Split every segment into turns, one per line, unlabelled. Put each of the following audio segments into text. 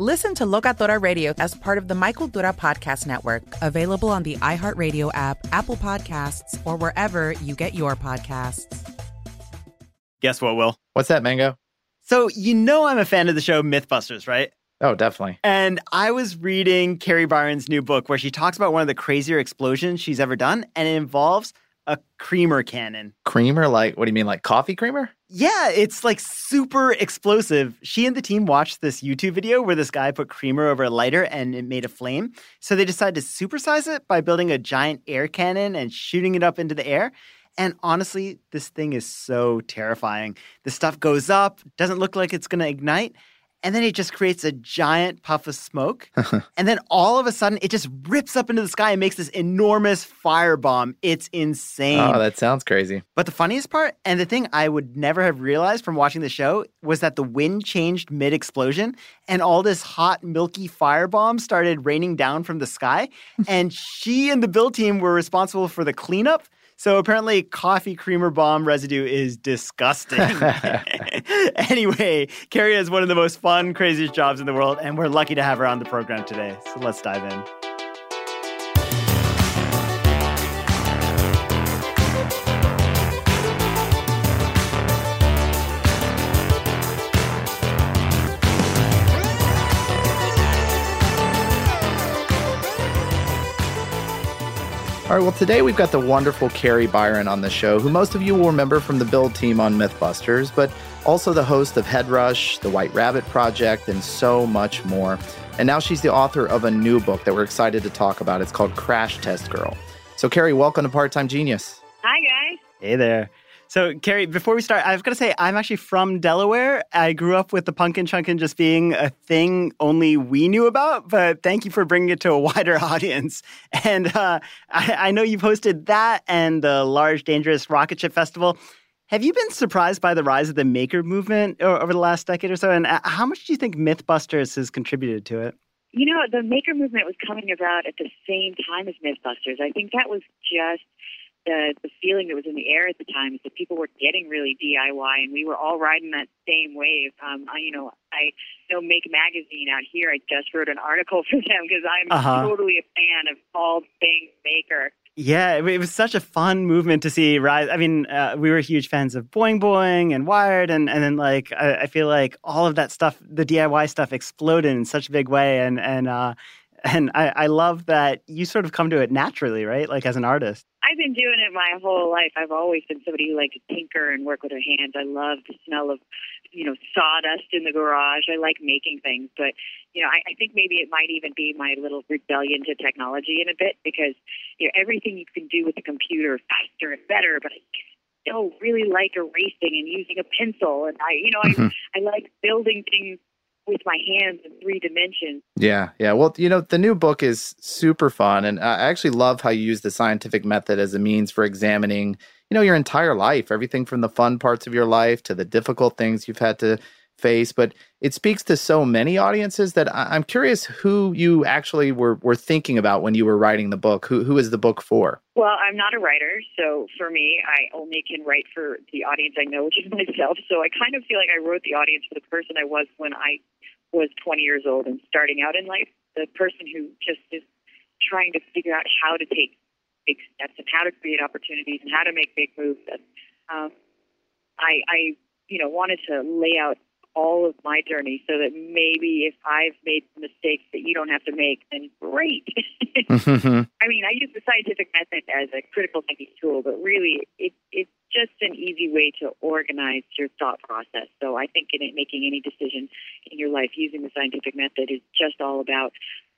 Listen to Locatora Radio as part of the Mi Cultura Podcast Network, available on the iHeartRadio app, Apple Podcasts, or wherever you get your podcasts.
Guess what, Will?
What's that, Mango?
So, you know, I'm a fan of the show Mythbusters, right?
Oh, definitely.
And I was reading Kari Byron's new book where she talks about one of the crazier explosions she's ever done, and it involves a creamer cannon.
Creamer? Like, what do you mean, like coffee creamer?
Yeah, it's like super explosive. She and the team watched this YouTube video where this guy put creamer over a lighter and it made a flame. So they decided to supersize it by building a giant air cannon and shooting it up into the air. And honestly, this thing is so terrifying. The stuff goes up, doesn't look like it's going to ignite and then it just creates a giant puff of smoke. Uh-huh. and then all of a sudden, it just rips up into the sky and makes this enormous firebomb. It's insane.
Oh, that sounds crazy.
But the funniest part, and the thing I would never have realized from watching the show, was that the wind changed mid explosion and all this hot, milky firebomb started raining down from the sky. and she and the build team were responsible for the cleanup. So apparently, coffee creamer bomb residue is disgusting. anyway, Kari has one of the most fun, craziest jobs in the world, and we're lucky to have her on the program today. So let's dive in.
All right, well, today we've got the wonderful Kari Byron on the show, who most of you will remember from the build team on Mythbusters, but also the host of Head Rush, The White Rabbit Project, and so much more. And now she's the author of a new book that we're excited to talk about. It's called Crash Test Girl. So, Carrie, welcome to Part Time Genius.
Hi, guys.
Hey there. So, Kari, before we start, I've got to say, I'm actually from Delaware. I grew up with the pumpkin chunkin just being a thing only we knew about, but thank you for bringing it to a wider audience. And uh, I, I know you've hosted that and the Large Dangerous Rocket Ship Festival. Have you been surprised by the rise of the maker movement over the last decade or so? And uh, how much do you think Mythbusters has contributed to it?
You know, the maker movement was coming about at the same time as Mythbusters. I think that was just the the feeling that was in the air at the time is that people were getting really DIY, and we were all riding that same wave. Um, I, you know, I know Make Magazine out here. I just wrote an article for them because I'm uh-huh. totally a fan of all things maker.
Yeah, it was such a fun movement to see rise. I mean, uh, we were huge fans of Boing Boing and Wired, and and then like I, I, feel like all of that stuff, the DIY stuff, exploded in such a big way, and and uh, and I, I love that you sort of come to it naturally, right? Like as an artist.
I've been doing it my whole life. I've always been somebody who liked to tinker and work with her hands. I love the smell of, you know, sawdust in the garage. I like making things, but you know, I, I think maybe it might even be my little rebellion to technology in a bit because you know everything you can do with the computer faster and better, but I still really like erasing and using a pencil, and I, you know, mm-hmm. I I like building things with my hands in three dimensions.
Yeah, yeah. Well, you know, the new book is super fun, and I actually love how you use the scientific method as a means for examining, you know, your entire life, everything from the fun parts of your life to the difficult things you've had to face, but it speaks to so many audiences that I- I'm curious who you actually were were thinking about when you were writing the book. Who who is the book for?
Well, I'm not a writer, so for me, I only can write for the audience I know, which is myself. So I kind of feel like I wrote the audience for the person I was when I was 20 years old and starting out in life. The person who just is trying to figure out how to take big steps and how to create opportunities and how to make big moves. And, um, I, I, you know, wanted to lay out all of my journey so that maybe if I've made mistakes that you don't have to make, then great. I mean, I use the scientific method as a critical thinking tool, but really, it, it's just an easy way to organize your thought process. So I think in it, making any decision in your life using the scientific method is just all about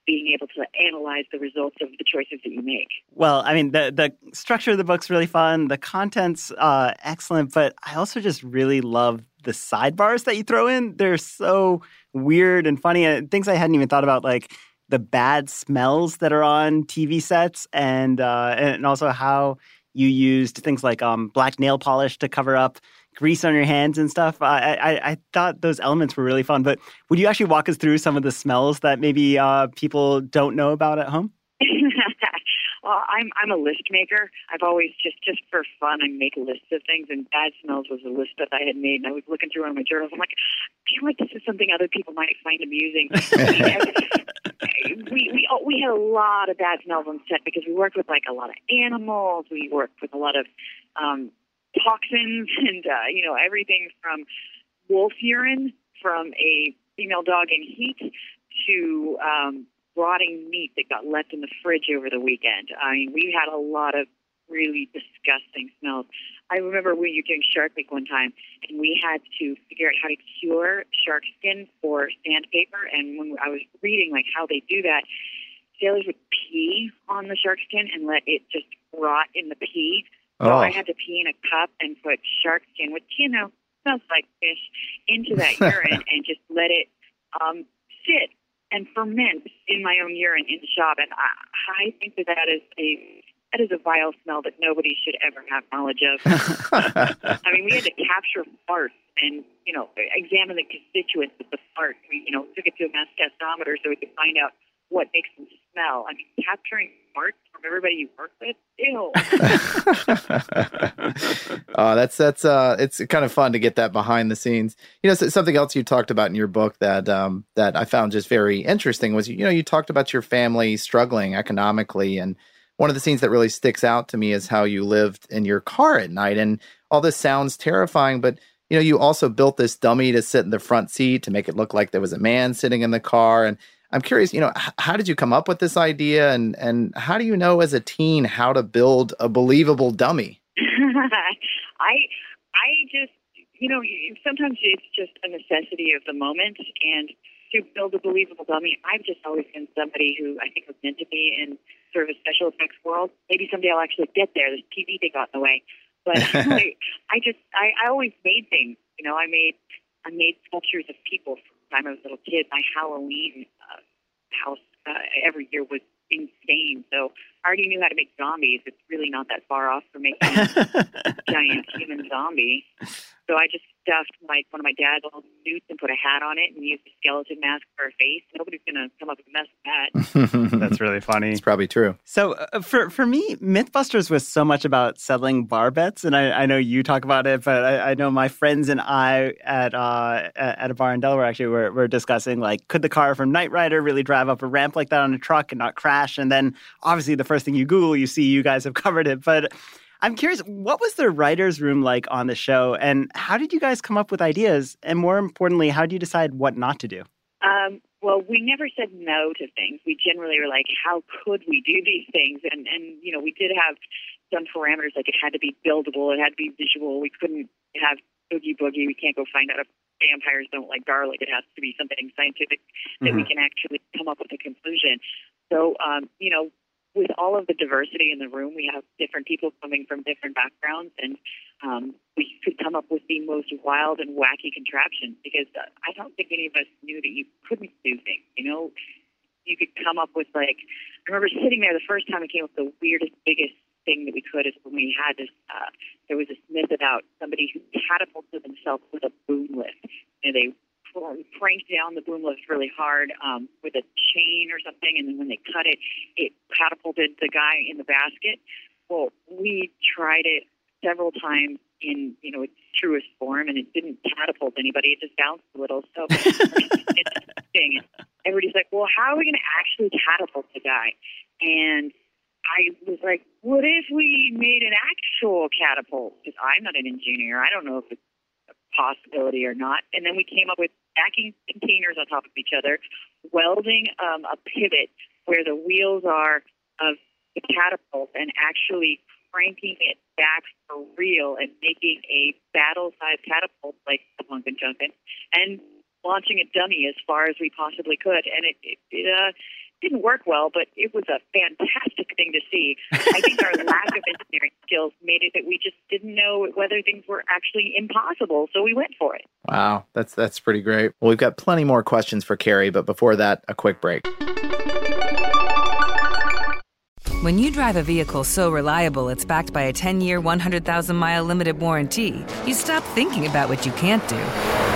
being able to analyze the results of the choices that you make.
Well, I mean, the the structure of the book's really fun. The content's uh, excellent, but I also just really love the sidebars that you throw in. They're so weird and funny, and things I hadn't even thought about, like the bad smells that are on TV sets, and uh, and also how you used things like um, black nail polish to cover up grease on your hands and stuff. I, I, I thought those elements were really fun. But would you actually walk us through some of the smells that maybe uh, people don't know about at home?
Well, I'm I'm a list maker. I've always just just for fun I make lists of things, and bad smells was a list that I had made, and I was looking through one of my journals. I'm like, I feel like this is something other people might find amusing. we we we had a lot of bad smells on set because we worked with like a lot of animals. We worked with a lot of um, toxins and uh, you know everything from wolf urine from a female dog in heat to um, rotting meat that got left in the fridge over the weekend. I mean, we had a lot of really disgusting smells. I remember we were doing Shark Week one time, and we had to figure out how to cure shark skin for sandpaper. And when I was reading like how they do that, sailors would pee on the shark skin and let it just rot in the pee. So
Oh.
I had to pee in a cup and put shark skin, which you know smells like fish, into that urine and just let it um, sit and ferment in my own urine in the shop. And I, I think that that is a that is a vile smell that nobody should ever have knowledge of. I mean, we had to capture farts and you know examine the constituents of the fart. We you know took it to a mass gasometer so we could find out what makes them smell. I mean, capturing farts from everybody you work with, ew.
uh, that's that's uh, it's kind of fun to get that behind the scenes. You know, so- something else you talked about in your book that um, that I found just very interesting was you know you talked about your family struggling economically, and one of the scenes that really sticks out to me is how you lived in your car at night, and all this sounds terrifying, but you know you also built this dummy to sit in the front seat to make it look like there was a man sitting in the car, and I'm curious, you know, how did you come up with this idea, and and how do you know as a teen how to build a believable dummy?
I I just you know sometimes it's just a necessity of the moment and to build a believable dummy. I've just always been somebody who I think was meant to be in sort of a special effects world. Maybe someday I'll actually get there. This TV thing got in the way, but I, I just I, I always made things. You know, I made I made sculptures of people the time I was a little kid. My Halloween uh, house uh, every year was insane. So already knew how to make zombies. It's really not that far off from making a giant human zombie. So I just stuffed my one of my dad's old suits and put a hat on it and used a skeleton mask for a face. Nobody's gonna come up and mess with that.
That's really funny.
It's probably true.
So uh, for for me, MythBusters was so much about settling bar bets, and I, I know you talk about it, but I, I know my friends and I at uh, at at a bar in Delaware actually were, were discussing like, could the car from Knight Rider really drive up a ramp like that on a truck and not crash? And then obviously the first thing you Google, you see you guys have covered it, but. I'm curious, what was the writer's room like on the show, and how did you guys come up with ideas? And more importantly, how do you decide what not to do?
Um, well, we never said no to things. We generally were like, how could we do these things? And and you know, we did have some parameters like it had to be buildable, it had to be visual. We couldn't have boogie boogie. We can't go find out if vampires don't like garlic. It has to be something scientific that we
Mhm.
can actually come up with a conclusion. So, um, you know, with all of the diversity in the room, we have different people coming from different backgrounds, and um, we could come up with the most wild and wacky contraptions because uh, I don't think any of us knew that you couldn't do things. You know, you could come up with like I remember sitting there the first time I came up with the weirdest, biggest thing that we could is when we had this. Uh, there was this myth about somebody who catapulted themselves with a boom lift. You know, they cranked down the boom lift really hard um, with a chain or something, and then when they cut it, it catapulted the guy in the basket. Well, we tried it several times in you know its truest form, and it didn't catapult anybody. It just bounced a little. So it's interesting. Everybody's like, "Well, how are we going to actually catapult the guy?" And I was like, "What if we made an actual catapult?" Because I'm not an engineer. I don't know if it's possibility or not. And then we came up with stacking containers on top of each other, welding um, a pivot where the wheels are of the catapult, and actually cranking it back for real and making a battle-sized catapult like the Punkin Chunkin, and launching a dummy as far as we possibly could. And it, it, it uh, didn't work well, but it was a fantastic thing to see. I think our lack of engineering skills made it that we just didn't know whether things were actually impossible, so we went for it.
Wow, that's that's pretty great. Well, we've got plenty more questions for Kari, but before that, a quick break.
When you drive a vehicle so reliable it's backed by a 10 year, 100,000 mile limited warranty, you stop thinking about what you can't do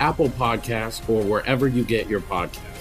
Apple Podcasts, or wherever you get your podcasts.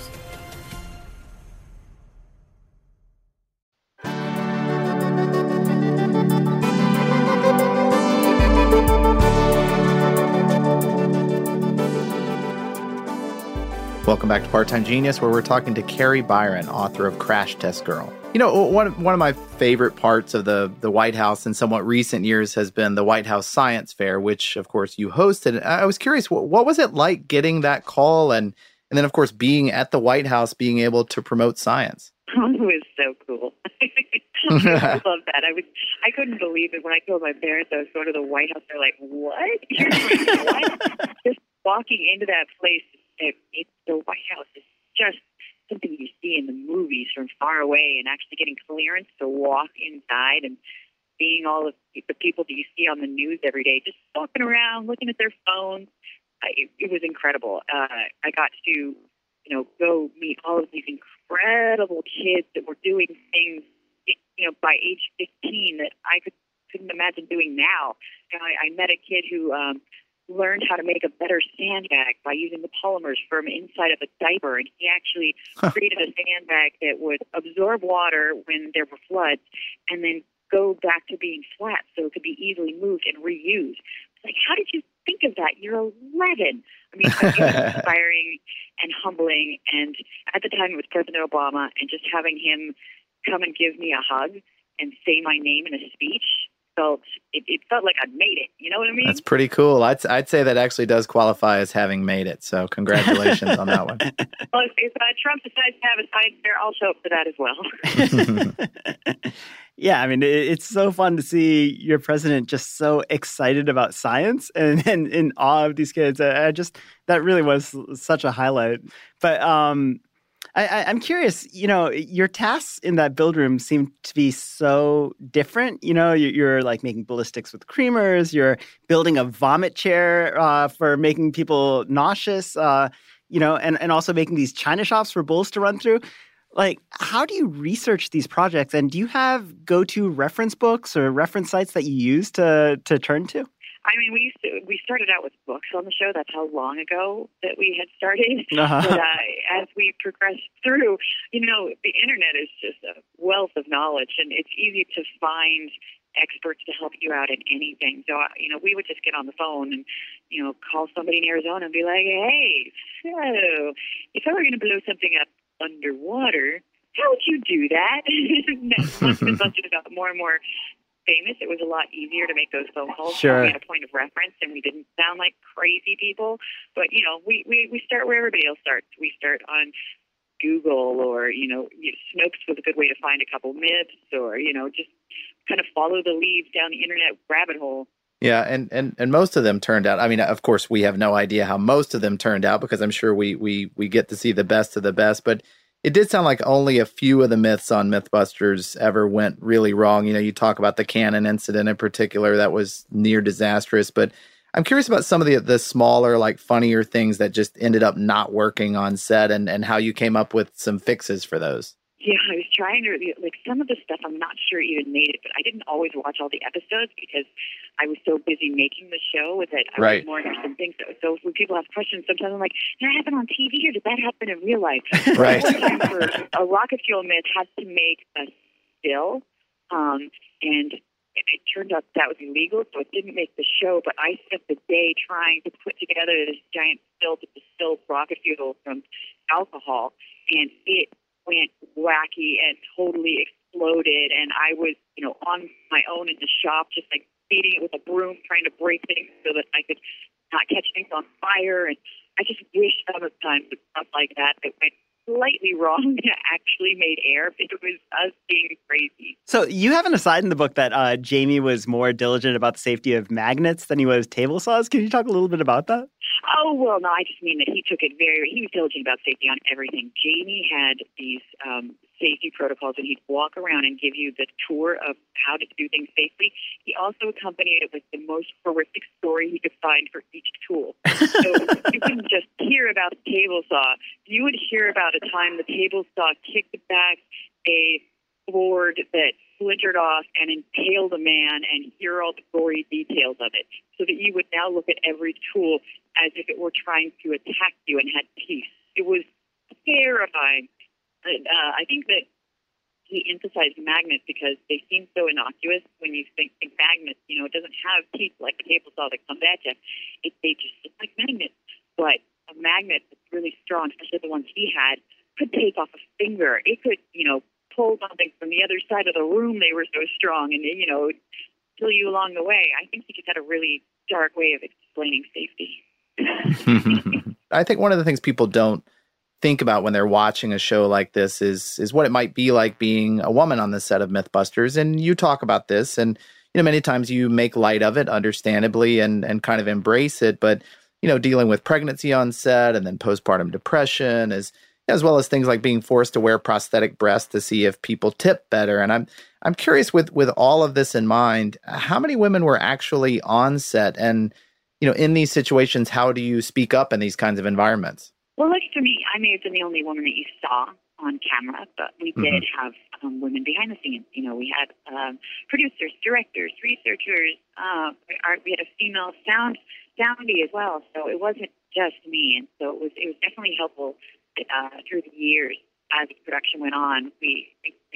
Welcome back to Part Time Genius, where we're talking to Kari Byron, author of Crash Test Girl. You know, one of, one of my favorite parts of the the White House in somewhat recent years has been the White House Science Fair, which of course you hosted. I was curious, what, what was it like getting that call, and and then of course being at the White House, being able to promote science.
it was so cool. I love that. I was I couldn't believe it when I told my parents I was going to the White House. They're like, "What? You're the Just walking into that place, it, it, the White House is just something you see in the movies from far away, and actually getting clearance to walk inside and seeing all of the people that you see on the news every day, just walking around, looking at their phones. Uh, it, it was incredible. Uh, I got to, you know, go meet all of these incredible kids that were doing things, you know, by age 15 that I could couldn't imagine doing now. You know, I, I met a kid who um, learned how to make a better sandbag by using the polymers from inside of a diaper. And he actually created a sandbag that would absorb water when there were floods and then go back to being flat so it could be easily moved and reused. like, how did you think of that? You're 11. I mean, inspiring and humbling. And at the time, it was President Obama, and just having him come and give me a hug and say my name in a speech felt it, it felt like I'd made it. You know what I mean?
That's pretty cool. I'd I'd say that actually does qualify as having made it. So congratulations on that one.
Well, if, if uh, Trump decides to have a side there, I'll show up for that as well.
Yeah, I mean, it, it's so fun to see your president just so excited about science and, and in awe of these kids. I, I just that really was such a highlight. But um, I, I'm curious. You know, your tasks in that build room seem to be so different. You know, you're, you're like making ballistics with creamers. You're building a vomit chair uh, for making people nauseous. Uh, you know, and, and also making these china shops for bulls to run through like how do you research these projects and do you have go-to reference books or reference sites that you use to to turn to
I mean, we used to we started out with books on the show. That's how long ago that we had started.
Uh-huh.
But uh, as we progressed through, you know, the internet is just a wealth of knowledge, and it's easy to find experts to help you out in anything. So, uh, you know, we would just get on the phone and, you know, call somebody in Arizona and be like, "Hey, so if I were going to blow something up underwater, how would you do that? Once Mythbusters got more and more famous, it was a lot easier to make those phone calls.
Sure.
We had a point of reference, and we didn't sound like crazy people. But you know, we we we start where everybody else starts. We start on Google, or you know, Snopes was a good way to find a couple myths, or you know, just kind of follow the leads down the internet rabbit hole.
Yeah, and, and and most of them turned out. I mean, of course, we have no idea how most of them turned out because I'm sure we we we get to see the best of the best. But it did sound like only a few of the myths on MythBusters ever went really wrong. You know, you talk about the cannon incident in particular that was near disastrous, but I'm curious about some of the the smaller, like funnier things that just ended up not working on set, and and how you came up with some fixes for those.
Yeah, I was trying to like some of the stuff. I'm not sure even made it, but I didn't always watch all the episodes because I was so busy making the show that I
Right.
was more interested in things. So, so when people ask questions, sometimes I'm like, "Did that happen on TV or did that happen in real life?"
Right.
One time for a rocket fuel myth had to make a still, um, and it, it turned out that was illegal, so it didn't make the show. But I spent the day trying to put together this giant still to distill rocket fuel from alcohol, and it went wacky and totally exploded. And I was, you know, on my own in the shop, just like beating it with a broom, trying to break things so that I could not catch things on fire. And I just wish sometimes that stuff like that that went slightly wrong actually made air. It was us being crazy.
so you have an aside in the book that uh, jamie was more diligent about the safety of magnets than he was table saws can you talk a little bit about that
Oh well, no, I just mean that he took it very. He was diligent about safety on everything. Jamie had these um, safety protocols, and he'd walk around and give you the tour of how to do things safely. He also accompanied it with the most horrific story he could find for each tool. So you couldn't just hear about the table saw. You would hear about a time the table saw kicked back a board that splintered off and impaled a man and hear all the gory details of it so that you would now look at every tool as if it were trying to attack you and had teeth. It was terrifying. And, uh, I think that he emphasized magnets because they seem so innocuous when you think, think magnets, you know, it doesn't have teeth like a table saw that comes at you. It, they just look like magnets. But a magnet that's really strong, especially the ones he had, could take off a finger. It could, you know, pull something from the other side of the room. They were so strong and, you know, kill you along the way. I think he just had a really dark way of explaining safety.
I think one of the things people don't think about when they're watching a show like this is is what it might be like being a woman on the set of Mythbusters. And you talk about this, and you know many times you make light of it, understandably, and and kind of embrace it. But you know, dealing with pregnancy on set and then postpartum depression as as well as things like being forced to wear prosthetic breasts to see if people tip better. And I'm I'm curious with with all of this in mind, how many women were actually on set and you know in these situations how do you speak up in these kinds of environments?
Well, like for me, I may have been the only woman that you saw on camera, but we did have um, women behind the scenes. You know, we had um, producers, directors, researchers. Uh, our, we had a female sound soundy as well, so it wasn't just me. And so it was it was definitely helpful uh, through the years as the production went on. We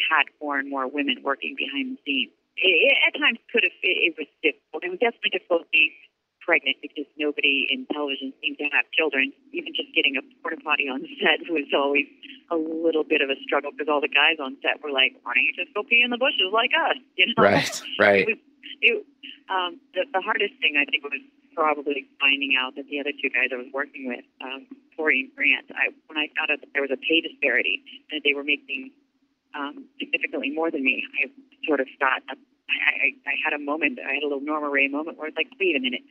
had more and more women working behind the scenes. It, it, at times, could have it, it was difficult. It was definitely difficult being in television seem to have children. Even just getting a porta potty on set was always a little bit of a struggle because all the guys on set were like, "Why don't you just go pee in the bushes like us?" You know,
Right, right.
It was, it, um, the, the hardest thing I think was probably finding out that the other two guys I was working with, um, Tory and Grant, I, when I found out that there was a pay disparity and that they were making um, significantly more than me, I sort of thought, I, I, I had a moment, I had a little Norma Rae moment where I was like, wait a minute,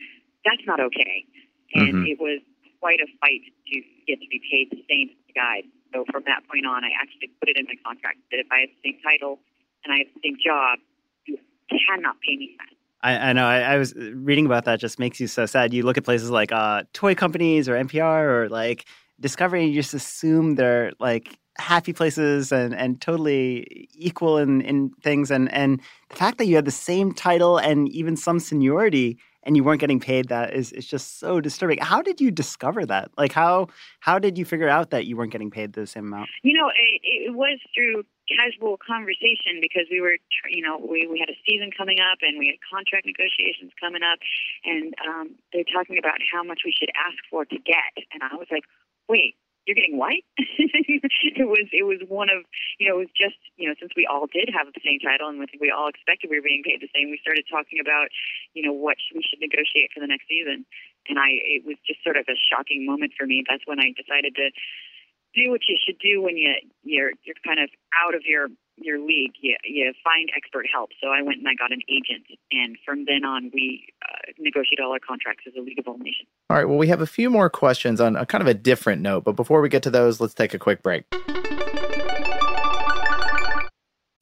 that's not okay. And
Mhm.
it was quite a fight to get to be paid the same as the guys. So from that point on, I actually put it in my contract that if I have the same title and I have the same job, you cannot pay me that.
I, I know. I, I was reading about that. Just makes you so sad. You look at places like uh, toy companies or NPR or like Discovery, and you just assume they're like happy places and, and totally equal in, in things. And and the fact that you have the same title and even some seniority and you weren't getting paid that is is just so disturbing. How did you discover that? Like how how did you figure out that you weren't getting paid the same amount?
You know, it, it was through casual conversation because we were, you know, we, we had a season coming up and we had contract negotiations coming up, and um, they're talking about how much we should ask for to get, and I was like, wait. You're getting white. it was it was one of you know it was just you know since we all did have the same title and we all expected we were being paid the same. We started talking about you know what we should negotiate for the next season, and I it was just sort of a shocking moment for me. That's when I decided to do what you should do when you you're you're kind of out of your your league. You you find expert help. So I went and I got an agent, and from then on we uh, negotiated all our contracts as a League of All Nations.
All right. Well, we have a few more questions on a kind of a different note, but before we get to those, let's take a quick break.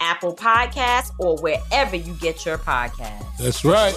Apple Podcasts, or wherever you get your podcasts.
That's right.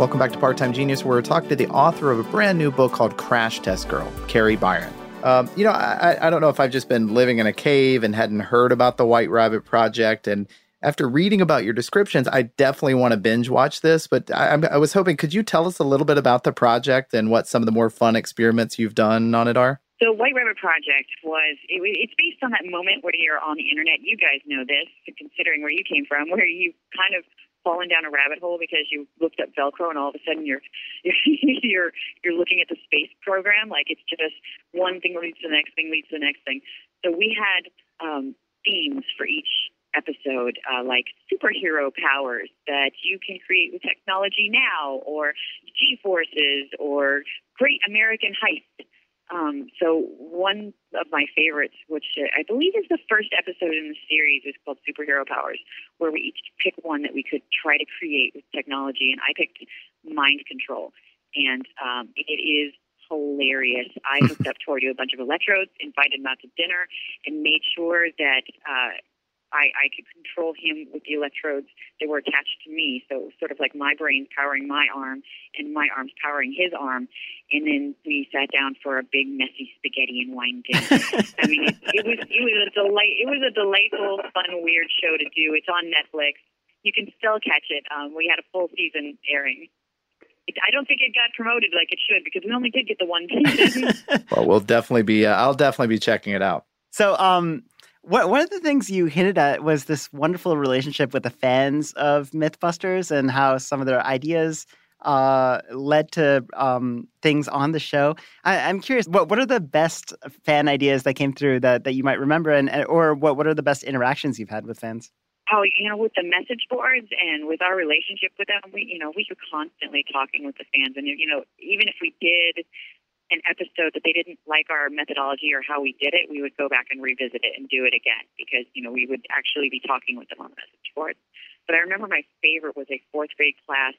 Welcome back to Part Time Genius, where we talk to the author of a brand new book called Crash Test Girl, Kari Byron. Um, you know, I, I don't know if I've just been living in a cave and hadn't heard about the White Rabbit Project. And after reading about your descriptions, I definitely want to binge watch this. But I, I was hoping, could you tell us a little bit about the project and what some of the more fun experiments you've done on it are?
The White Rabbit Project was, it, it's based on that moment where you're on the internet. You guys know this, considering where you came from, where you kind of fallen down a rabbit hole because you looked up Velcro and all of a sudden you're you're you're looking at the space program like it's just one thing leads to the next thing leads to the next thing. So we had um, themes for each episode, uh, like superhero powers that you can create with technology now, or G forces, or great American heist. Um, so one of my favorites, which I believe is the first episode in the series, is called Superhero Powers, where we each pick one that we could try to create with technology, and I picked mind control, and um, it is hilarious. I hooked up Tory to a bunch of electrodes, invited him out to dinner, and made sure that uh, I, I could control him with the electrodes that were attached to me. So it was sort of like my brain powering my arm and my arms powering his arm. And then we sat down for a big messy spaghetti and wine dinner. I mean, it, it was it was a delight. It was a delightful, fun, weird show to do. It's on Netflix. You can still catch it. Um, we had a full season airing. I don't think it got promoted like it should because we only did get the one season.
well, we'll definitely be. Uh, I'll definitely be checking it out.
So, um, what, one of the things you hinted at was this wonderful relationship with the fans of Mythbusters and how some of their ideas uh, led to um, things on the show. I, am curious, what what are the best fan ideas that came through that, that you might remember, and or what what are the best interactions you've had with fans?
Oh, you know, with the message boards and with our relationship with them, we you know we were constantly talking with the fans, and you know even if we did an episode that they didn't like our methodology or how we did it, we would go back and revisit it and do it again because, you know, we would actually be talking with them on the message boards. But I remember my favorite was a fourth grade class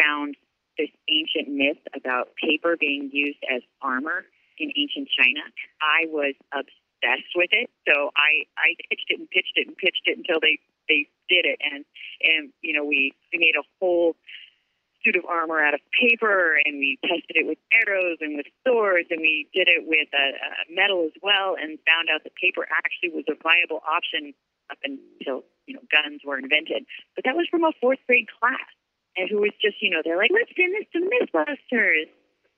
found this ancient myth about paper being used as armor in ancient China. I was obsessed with it. So I, I pitched it and pitched it and pitched it until they, they did it. And, and, you know, we, we made a whole suit of armor out of paper, and we tested it with arrows and with swords, and we did it with a, metal as well, and found out that paper actually was a viable option up until you know guns were invented. But that was from a fourth grade class, and who was just you know they're like, let's send this to MythBusters.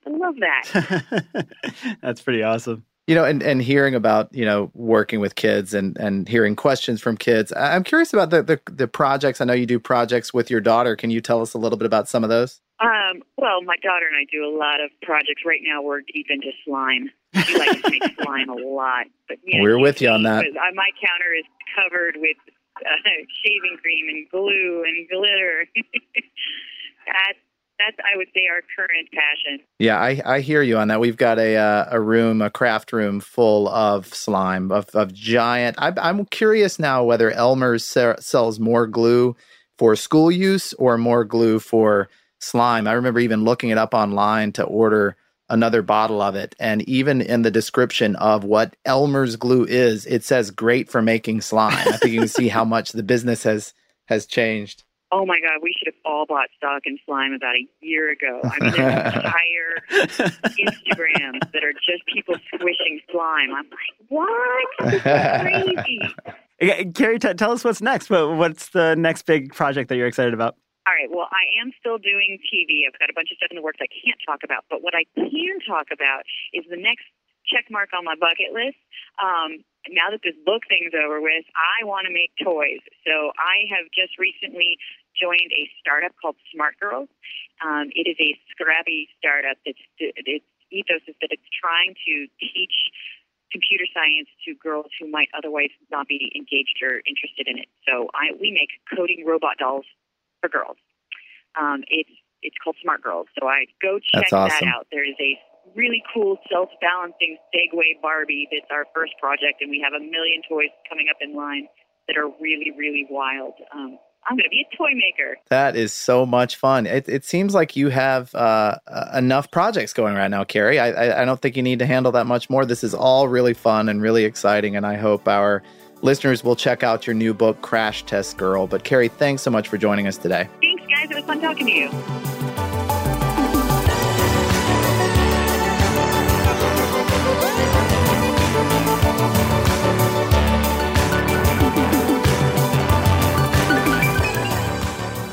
I love that.
That's pretty awesome.
You know, and, and hearing about, you know, working with kids and, and hearing questions from kids. I'm curious about the, the, the projects. I know you do projects with your daughter. Can you tell us a little bit about some of those?
Um, well, my daughter and I do a lot of projects. Right now, we're deep into slime. She likes to make slime a lot. But you know,
We're with you on that.
uh, My counter is covered with uh, shaving cream and glue and glitter. that's that's I would say our current passion.
Yeah, I, I hear you on that. We've got a uh, a room, a craft room full of slime, of, of giant. I, I'm curious now whether Elmer's se- sells more glue for school use or more glue for slime. I remember even looking it up online to order another bottle of it. And even in the description of what Elmer's glue is, it says great for making slime. I think you can see how much the business has has changed.
Oh my God, we should have all bought stock in slime about a year ago. I mean, there's entire Instagrams that are just people squishing slime. I'm like, what? This is crazy.
Kari, t- tell us what's next. What, what's the next big project that you're excited about?
All right. Well, I am still doing TV. I've got a bunch of stuff in the works I can't talk about. But what I can talk about is the next check mark on my bucket list. Um, now that this book thing's over with, I want to make toys. So I have just recently joined a startup called Smartgurlz. Um, it is a scrappy startup that's its ethos is that it's trying to teach computer science to girls who might otherwise not be engaged or interested in it. So I, we make coding robot dolls for girls. Um, it's it's called Smartgurlz. So I go check
awesome.
that out. There is a really cool self-balancing Segway Barbie that's our first project, and we have a million toys coming up in line that are really really wild. Um, I'm going to be a toy maker.
That is so much fun. It, it seems like you have uh, uh, enough projects going right now, Kari. I, I, I don't think you need to handle that much more. This is all really fun and really exciting, and I hope our listeners will check out your new book, Crash Test Girl. But Kari, thanks so much for joining us today.
Thanks, guys. It was fun talking to you.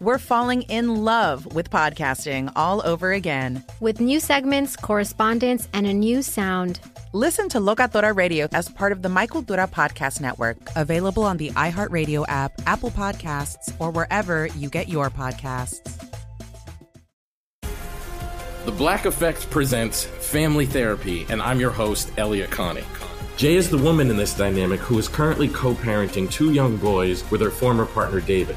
we're falling in love with podcasting all over again.
With new segments, correspondence, and a new sound.
Listen to Locatora Radio as part of the Mi Cultura Podcast Network, available on the iHeartRadio app, Apple Podcasts, or wherever you get your podcasts.
The Black Effect presents Family Therapy, and I'm your host, Elliott Connie. Jay is the woman in this dynamic who is currently co parenting two young boys with her former partner, David.